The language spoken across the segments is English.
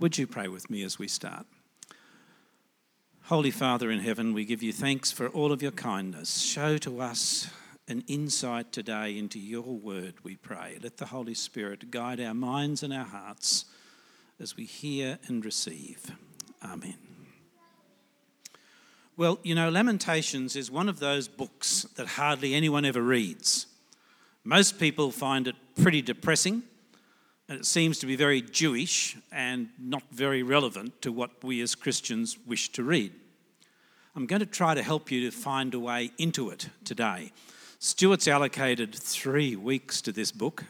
Would you pray with me as we start? Holy Father in heaven, we give you thanks for all of your kindness. Show to us an insight today into your word, we pray. Let the Holy Spirit guide our minds and our hearts as we hear and receive. Amen. Well, you know, Lamentations is one of those books that hardly anyone ever reads. Most people find it pretty depressing, and it seems to be very Jewish and not very relevant to what we as Christians wish to read. I'm going to try to help you to find a way into it today. Stuart's allocated three weeks to this book,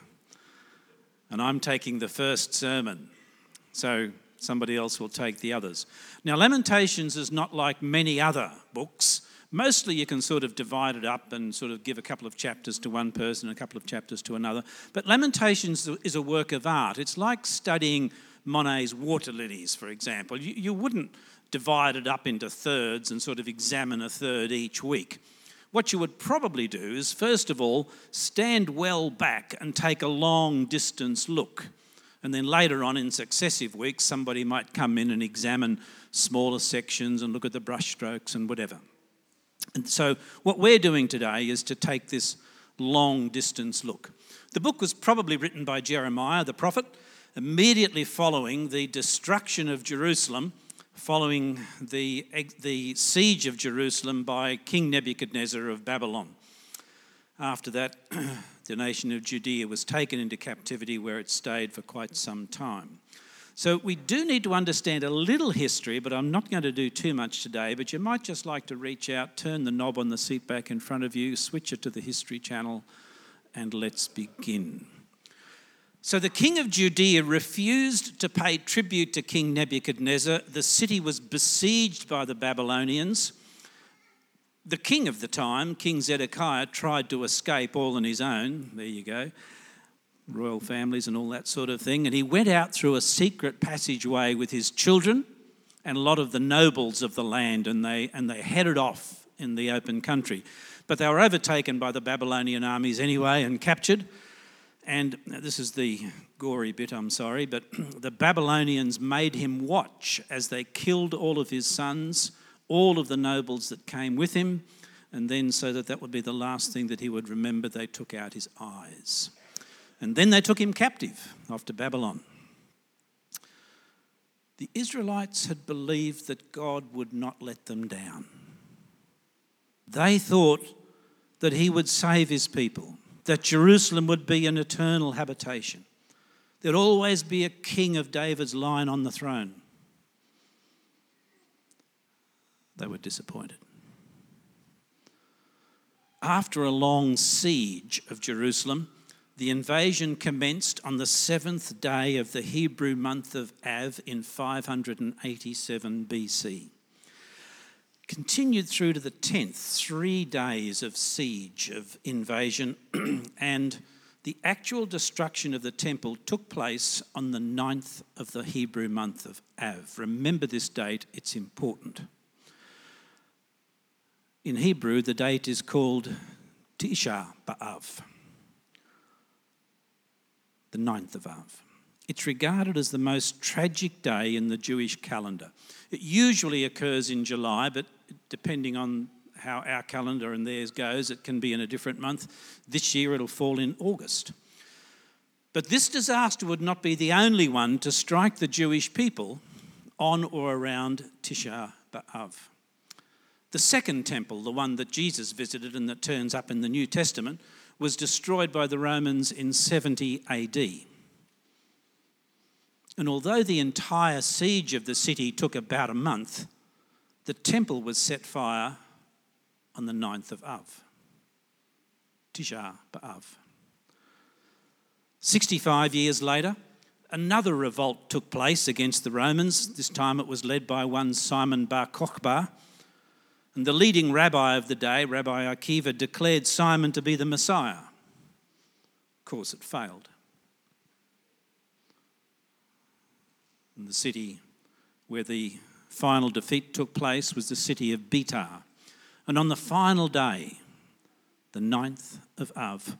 and I'm taking the first sermon. So somebody else will take the others. Now, Lamentations is not like many other books. Mostly you can sort of divide it up and sort of give a couple of chapters to one person, a couple of chapters to another. But Lamentations is a work of art. It's like studying Monet's water lilies, for example. You, you wouldn't divide it up into thirds and sort of examine a third each week. What you would probably do is, first of all, stand well back and take a long distance look and then later on in successive weeks, somebody might come in and examine smaller sections and look at the brushstrokes and whatever. And so, what we're doing today is to take this long distance look. The book was probably written by Jeremiah the prophet immediately following the destruction of Jerusalem, following the, the siege of Jerusalem by King Nebuchadnezzar of Babylon. After that, the nation of Judea was taken into captivity where it stayed for quite some time. So we do need to understand a little history, but I'm not going to do too much today. But you might just like to reach out, turn the knob on the seat back in front of you, switch it to the history channel, and let's begin. So the king of Judea refused to pay tribute to King Nebuchadnezzar. The city was besieged by the Babylonians the king of the time, King Zedekiah, tried to escape all on his own. There you go. Royal families and all that sort of thing. And he went out through a secret passageway with his children and a lot of the nobles of the land, and they, and they headed off in the open country. But they were overtaken by the Babylonian armies anyway and captured. And this is the gory bit, I'm sorry, but the Babylonians made him watch as they killed all of his sons all of the nobles that came with him, and then so that that would be the last thing that he would remember, they took out his eyes. And then they took him captive off to Babylon. The Israelites had believed that God would not let them down. They thought that he would save his people, that Jerusalem would be an eternal habitation. There'd always be a king of David's line on the throne. they were disappointed. After a long siege of Jerusalem, the invasion commenced on the seventh day of the Hebrew month of Av in 587 BC. Continued through to the 10th, three days of siege, of invasion, and the actual destruction of the temple took place on the 9th of the Hebrew month of Av. Remember this date, it's important. In Hebrew, the date is called Tisha B'Av, the ninth of Av. It's regarded as the most tragic day in the Jewish calendar. It usually occurs in July, but depending on how our calendar and theirs goes, it can be in a different month. This year it'll fall in August. But this disaster would not be the only one to strike the Jewish people on or around Tisha B'Av. The second temple, the one that Jesus visited and that turns up in the New Testament, was destroyed by the Romans in 70 AD. And although the entire siege of the city took about a month, the temple was set fire on the 9th of Av, Tisha B'Av. 65 years later, another revolt took place against the Romans. This time it was led by one Simon Bar Kokhba and the leading rabbi of the day, Rabbi Akiva, declared Simon to be the Messiah. Of course, it failed. And the city where the final defeat took place was the city of Betar. And on the final day, the 9th of Av,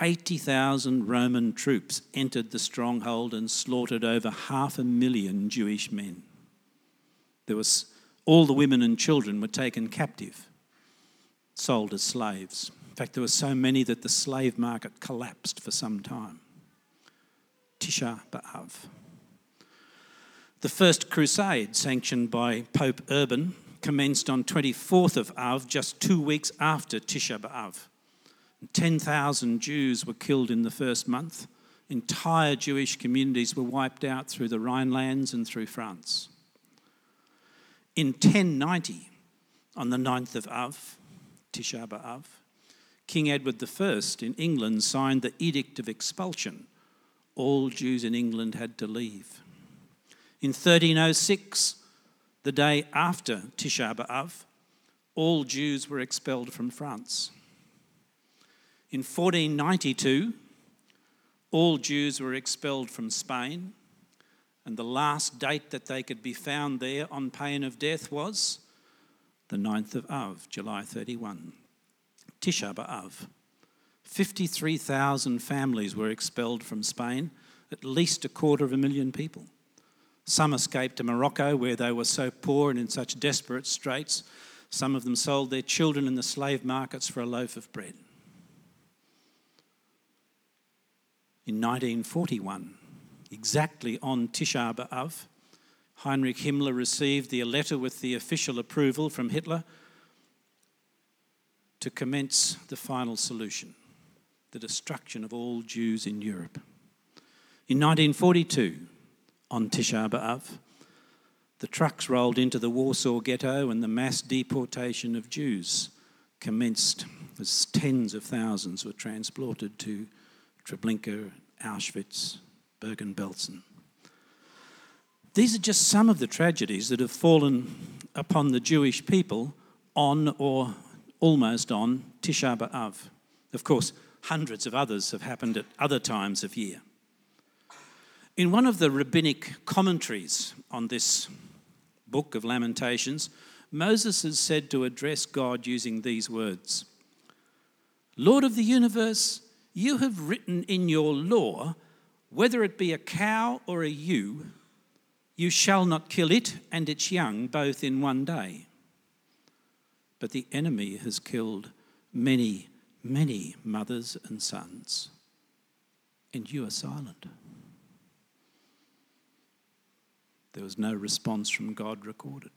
80,000 Roman troops entered the stronghold and slaughtered over half a million Jewish men. There was, all the women and children were taken captive, sold as slaves. In fact, there were so many that the slave market collapsed for some time. Tisha B'Av. The first crusade, sanctioned by Pope Urban, commenced on 24th of Av, just two weeks after Tisha B'Av. 10,000 Jews were killed in the first month. Entire Jewish communities were wiped out through the Rhinelands and through France. In 1090, on the 9th of Av, Tisha B'Av, King Edward I in England signed the Edict of Expulsion. All Jews in England had to leave. In 1306, the day after Tisha B'Av, all Jews were expelled from France. In 1492, all Jews were expelled from Spain, and the last date that they could be found there on pain of death was the 9th of Av, July 31. Tisha B'Av. 53,000 families were expelled from Spain, at least a quarter of a million people. Some escaped to Morocco, where they were so poor and in such desperate straits, some of them sold their children in the slave markets for a loaf of bread. in 1941, exactly on Tisha B'Av, Heinrich Himmler received the letter with the official approval from Hitler to commence the final solution the destruction of all Jews in Europe. In 1942, on Tisha B'Av, the trucks rolled into the Warsaw Ghetto and the mass deportation of Jews commenced as tens of thousands were transported to Treblinka, Auschwitz, Bergen-Belsen. These are just some of the tragedies that have fallen upon the Jewish people on or almost on Tisha B'Av. Of course, hundreds of others have happened at other times of year. In one of the rabbinic commentaries on this book of Lamentations, Moses is said to address God using these words Lord of the universe, you have written in your law, whether it be a cow or a ewe, you shall not kill it and its young both in one day. But the enemy has killed many, many mothers and sons, and you are silent. There was no response from God recorded.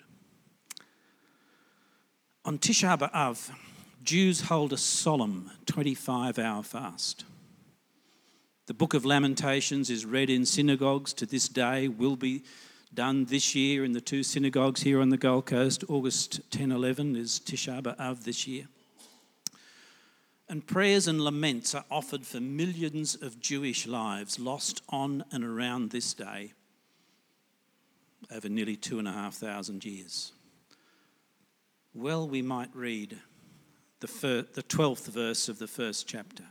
On Tisha B'Av, Jews hold a solemn 25 hour fast. The book of Lamentations is read in synagogues to this day, will be done this year in the two synagogues here on the Gold Coast. August 10 11 is Tisha B'Av this year. And prayers and laments are offered for millions of Jewish lives lost on and around this day over nearly two and a half thousand years. Well, we might read the, fir- the 12th verse of the first chapter.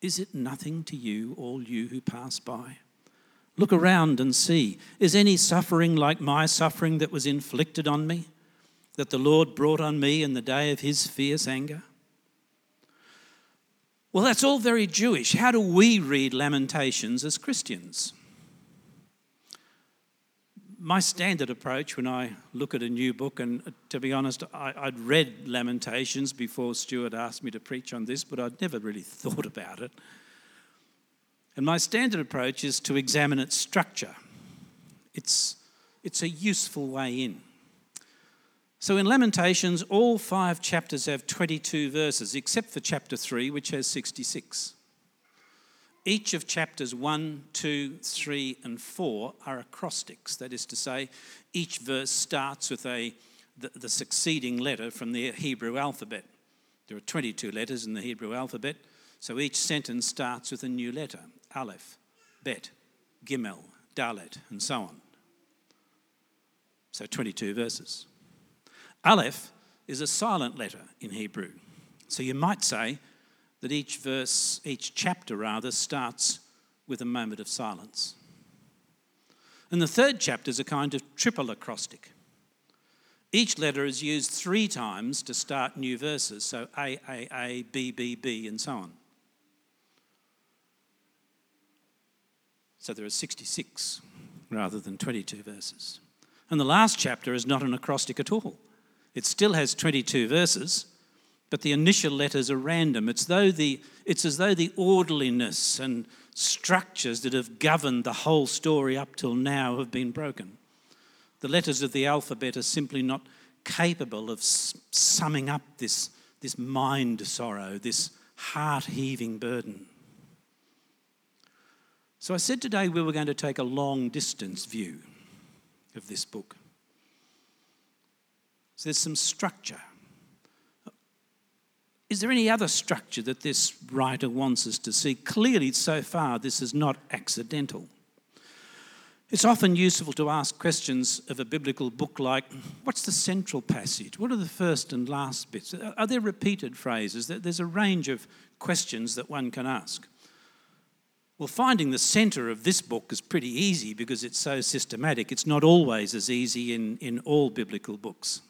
Is it nothing to you, all you who pass by? Look around and see. Is any suffering like my suffering that was inflicted on me, that the Lord brought on me in the day of his fierce anger? Well, that's all very Jewish. How do we read Lamentations as Christians? My standard approach when I look at a new book, and to be honest, I, would read Lamentations before Stuart asked me to preach on this, but I'd never really thought about it. And my standard approach is to examine its structure. It's, it's a useful way in. So in Lamentations, all five chapters have 22 verses, except for chapter 3, which has 66. Each of chapters 1, 2, 3, and 4 are acrostics. That is to say, each verse starts with a, the, the succeeding letter from the Hebrew alphabet. There are 22 letters in the Hebrew alphabet, so each sentence starts with a new letter Aleph, Bet, Gimel, Dalet, and so on. So 22 verses. Aleph is a silent letter in Hebrew. So you might say that each verse, each chapter rather, starts with a moment of silence. And the third chapter is a kind of triple acrostic. Each letter is used three times to start new verses, so A, A, A, B, B, B, and so on. So there are 66 rather than 22 verses. And the last chapter is not an acrostic at all. It still has 22 verses, but the initial letters are random. It's, though the, it's as though the orderliness and structures that have governed the whole story up till now have been broken. The letters of the alphabet are simply not capable of summing up this, this mind sorrow, this heart heaving burden. So I said today we were going to take a long distance view of this book. So there's some structure. Is there any other structure that this writer wants us to see? Clearly, so far, this is not accidental. It's often useful to ask questions of a biblical book like what's the central passage? What are the first and last bits? Are there repeated phrases? There's a range of questions that one can ask. Well, finding the centre of this book is pretty easy because it's so systematic. It's not always as easy in, in all biblical books.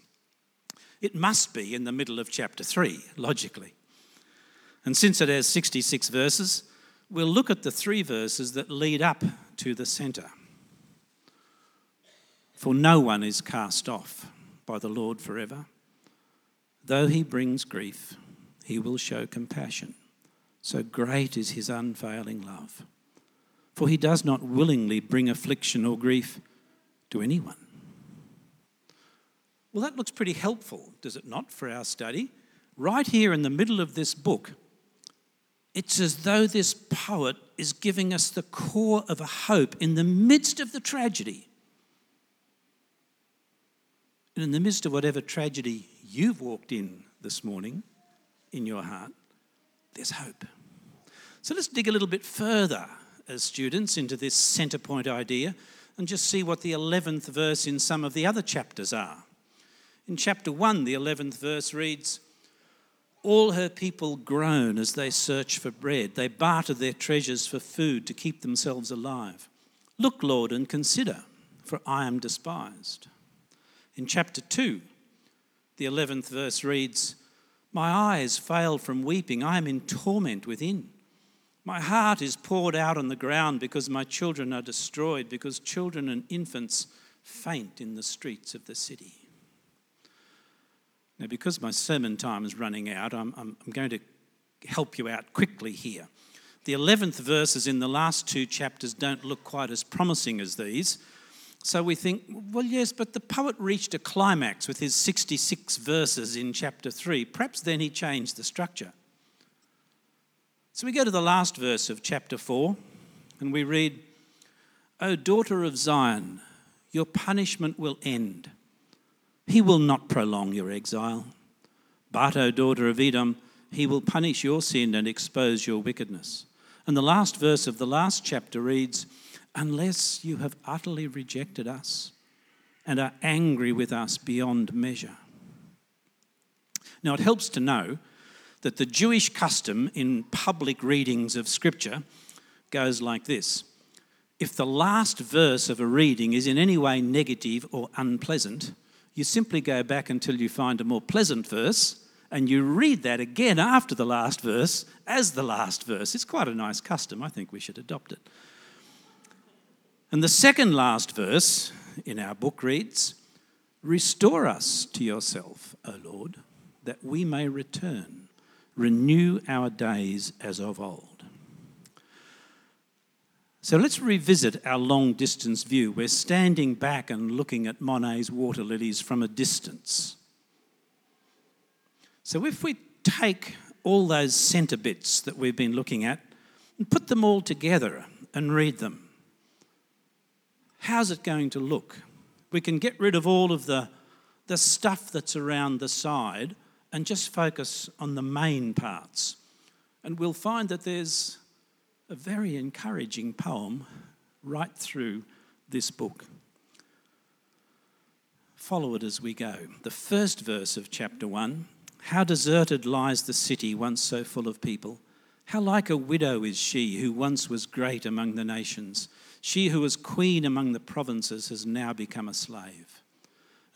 It must be in the middle of chapter 3, logically. And since it has 66 verses, we'll look at the three verses that lead up to the centre. For no one is cast off by the Lord forever. Though he brings grief, he will show compassion. So great is his unfailing love. For he does not willingly bring affliction or grief to anyone. Well, that looks pretty helpful, does it not, for our study? Right here in the middle of this book, it's as though this poet is giving us the core of a hope in the midst of the tragedy. And in the midst of whatever tragedy you've walked in this morning in your heart, there's hope. So let's dig a little bit further as students into this centre point idea and just see what the 11th verse in some of the other chapters are. In chapter 1, the 11th verse reads, All her people groan as they search for bread. They barter their treasures for food to keep themselves alive. Look, Lord, and consider, for I am despised. In chapter 2, the 11th verse reads, My eyes fail from weeping, I am in torment within. My heart is poured out on the ground because my children are destroyed, because children and infants faint in the streets of the city. Now, because my sermon time is running out, I'm, I'm, I'm going to help you out quickly here. The 11th verses in the last two chapters don't look quite as promising as these. So we think, well, yes, but the poet reached a climax with his 66 verses in chapter 3. Perhaps then he changed the structure. So we go to the last verse of chapter 4 and we read, O daughter of Zion, your punishment will end. He will not prolong your exile. But, O daughter of Edom, he will punish your sin and expose your wickedness. And the last verse of the last chapter reads, unless you have utterly rejected us and are angry with us beyond measure. Now, it helps to know that the Jewish custom in public readings of Scripture goes like this If the last verse of a reading is in any way negative or unpleasant, you simply go back until you find a more pleasant verse and you read that again after the last verse as the last verse. It's quite a nice custom. I think we should adopt it. And the second last verse in our book reads Restore us to yourself, O Lord, that we may return. Renew our days as of old. So let's revisit our long distance view. We're standing back and looking at Monet's water lilies from a distance. So if we take all those centre bits that we've been looking at and put them all together and read them, how's it going to look? We can get rid of all of the, the stuff that's around the side and just focus on the main parts. And we'll find that there's a very encouraging poem right through this book. Follow it as we go. The first verse of chapter 1 How deserted lies the city once so full of people. How like a widow is she who once was great among the nations. She who was queen among the provinces has now become a slave.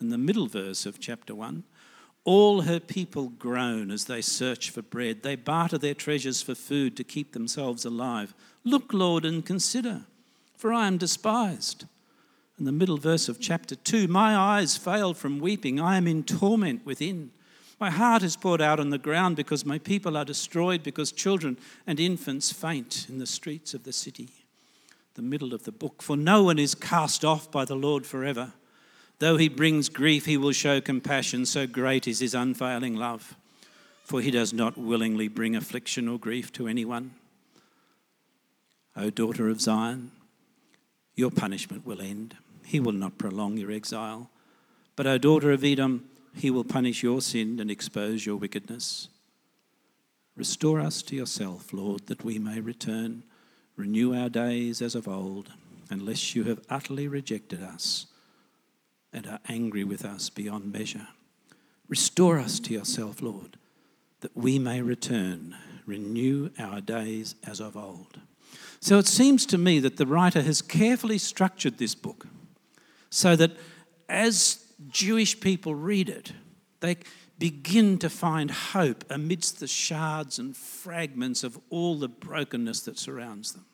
In the middle verse of chapter 1, all her people groan as they search for bread. They barter their treasures for food to keep themselves alive. Look, Lord, and consider, for I am despised. In the middle verse of chapter 2, my eyes fail from weeping. I am in torment within. My heart is poured out on the ground because my people are destroyed, because children and infants faint in the streets of the city. The middle of the book. For no one is cast off by the Lord forever. Though he brings grief, he will show compassion. So great is his unfailing love. For he does not willingly bring affliction or grief to anyone. O daughter of Zion, your punishment will end. He will not prolong your exile. But, O daughter of Edom, he will punish your sin and expose your wickedness. Restore us to yourself, Lord, that we may return. Renew our days as of old, unless you have utterly rejected us and are angry with us beyond measure. Restore us to yourself, Lord, that we may return. Renew our days as of old. So it seems to me that the writer has carefully structured this book so that as Jewish people read it, they begin to find hope amidst the shards and fragments of all the brokenness that surrounds them.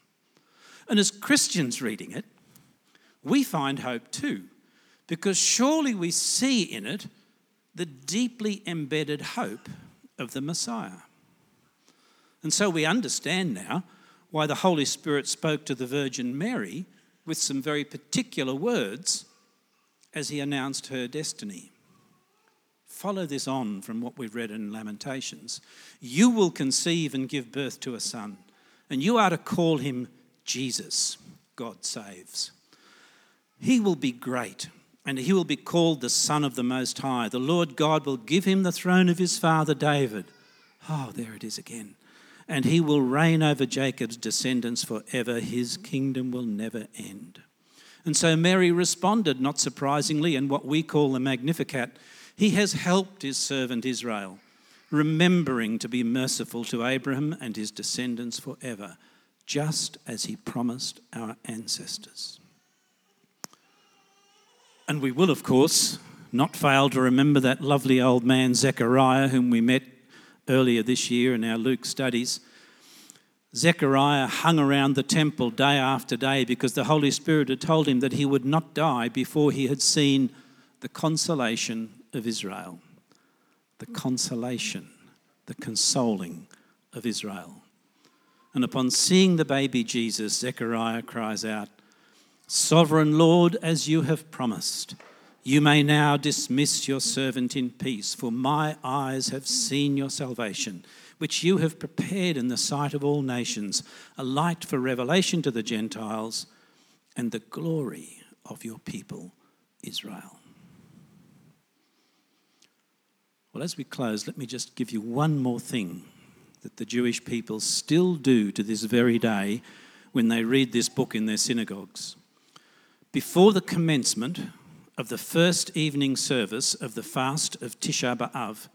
And as Christians reading it, we find hope too, because surely we see in it the deeply embedded hope of the Messiah. And so we understand now why the Holy Spirit spoke to the Virgin Mary with some very particular words as he announced her destiny. Follow this on from what we've read in Lamentations. You will conceive and give birth to a son, and you are to call him Jesus, God saves. He will be great, and he will be called the Son of the Most High. The Lord God will give him the throne of his father David. Oh, there it is again. And he will reign over Jacob's descendants forever. His kingdom will never end. And so Mary responded, not surprisingly, in what we call the Magnificat He has helped his servant Israel, remembering to be merciful to Abraham and his descendants forever, just as he promised our ancestors. And we will, of course, not fail to remember that lovely old man Zechariah, whom we met earlier this year in our Luke studies Zechariah hung around the temple day after day because the Holy Spirit had told him that he would not die before he had seen the consolation of Israel. The consolation, the consoling of Israel. And upon seeing the baby Jesus, Zechariah cries out, Sovereign Lord, as you have promised, you may now dismiss your servant in peace, for my eyes have seen your salvation which you have prepared in the sight of all nations, a light for revelation to the Gentiles and the glory of your people, Israel. Well, as we close, let me just give you one more thing that the Jewish people still do to this very day when they read this book in their synagogues. Before the commencement of the first evening service of the fast of Tisha B'Av,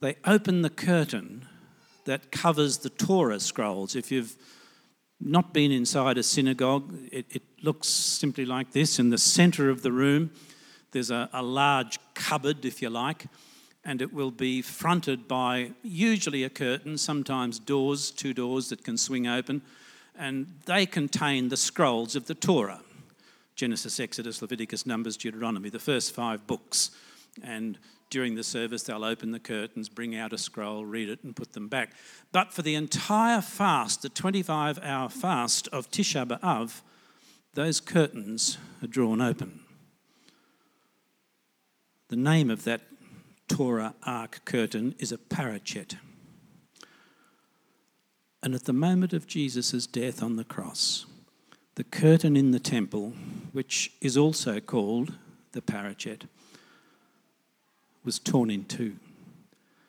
they open the curtain that covers the Torah scrolls. If you've not been inside a synagogue, it, it looks simply like this. In the center of the room, there's a, a large cupboard, if you like, and it will be fronted by usually a curtain, sometimes doors, two doors that can swing open, and they contain the scrolls of the Torah Genesis, Exodus, Leviticus, Numbers, Deuteronomy, the first five books. And during the service, they'll open the curtains, bring out a scroll, read it, and put them back. But for the entire fast, the 25 hour fast of Tisha B'Av, those curtains are drawn open. The name of that Torah ark curtain is a parochet. And at the moment of Jesus' death on the cross, the curtain in the temple, which is also called the parochet, was torn in two,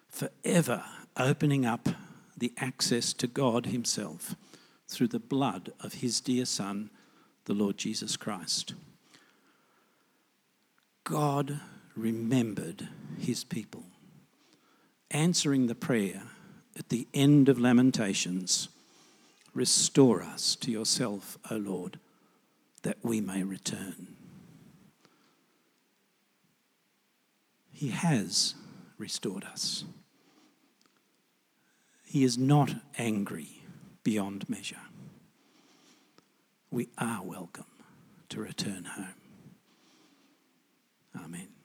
forever opening up the access to God Himself through the blood of His dear Son, the Lord Jesus Christ. God remembered His people, answering the prayer at the end of Lamentations Restore us to yourself, O Lord, that we may return. He has restored us. He is not angry beyond measure. We are welcome to return home. Amen.